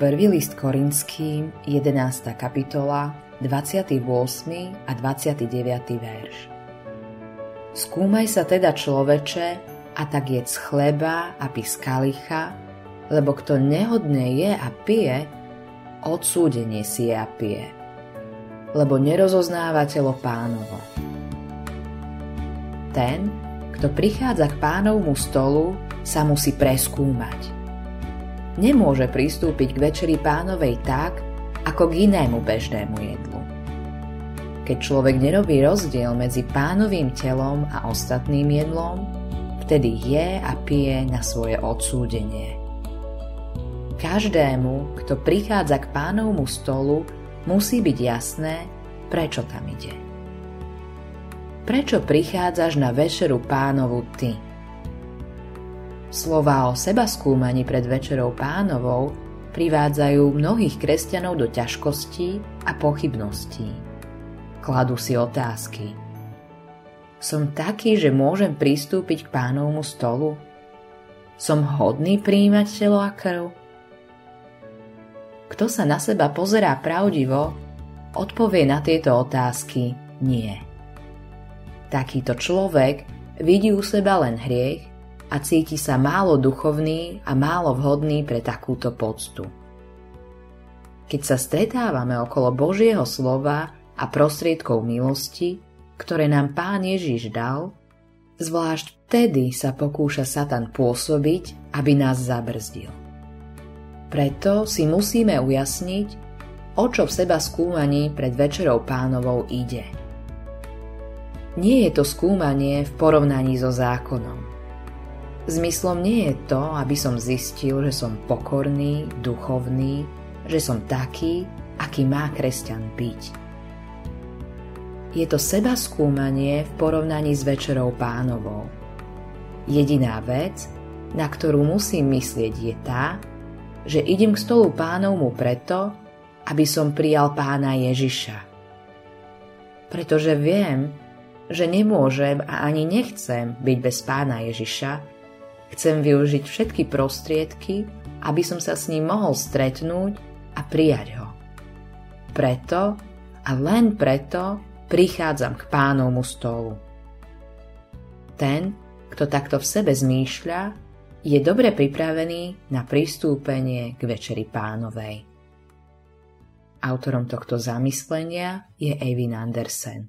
Prvý list Korinským, 11. kapitola, 28. a 29. verš. Skúmaj sa teda človeče a tak jedz chleba a pí kalicha, lebo kto nehodne je a pije, odsúdenie si je a pije, lebo nerozoznáva telo pánovo. Ten, kto prichádza k pánovmu stolu, sa musí preskúmať – nemôže pristúpiť k večeri pánovej tak, ako k inému bežnému jedlu. Keď človek nerobí rozdiel medzi pánovým telom a ostatným jedlom, vtedy je a pije na svoje odsúdenie. Každému, kto prichádza k pánovmu stolu, musí byť jasné, prečo tam ide. Prečo prichádzaš na večeru pánovu ty? Slová o seba skúmaní pred večerou pánovou privádzajú mnohých kresťanov do ťažkostí a pochybností. Kladú si otázky. Som taký, že môžem pristúpiť k pánovmu stolu? Som hodný príjmať telo a krv? Kto sa na seba pozerá pravdivo, odpovie na tieto otázky nie. Takýto človek vidí u seba len hriech a cíti sa málo duchovný a málo vhodný pre takúto poctu. Keď sa stretávame okolo Božieho slova a prostriedkov milosti, ktoré nám Pán Ježiš dal, zvlášť vtedy sa pokúša Satan pôsobiť, aby nás zabrzdil. Preto si musíme ujasniť, o čo v seba skúmaní pred večerou pánovou ide. Nie je to skúmanie v porovnaní so zákonom. Zmyslom nie je to, aby som zistil, že som pokorný, duchovný, že som taký, aký má kresťan byť. Je to seba skúmanie v porovnaní s večerou pánovou. Jediná vec, na ktorú musím myslieť, je tá, že idem k stolu pánovmu preto, aby som prijal pána Ježiša. Pretože viem, že nemôžem a ani nechcem byť bez pána Ježiša, Chcem využiť všetky prostriedky, aby som sa s ním mohol stretnúť a prijať ho. Preto a len preto prichádzam k pánovmu stolu. Ten, kto takto v sebe zmýšľa, je dobre pripravený na pristúpenie k večeri pánovej. Autorom tohto zamyslenia je Eivin Andersen.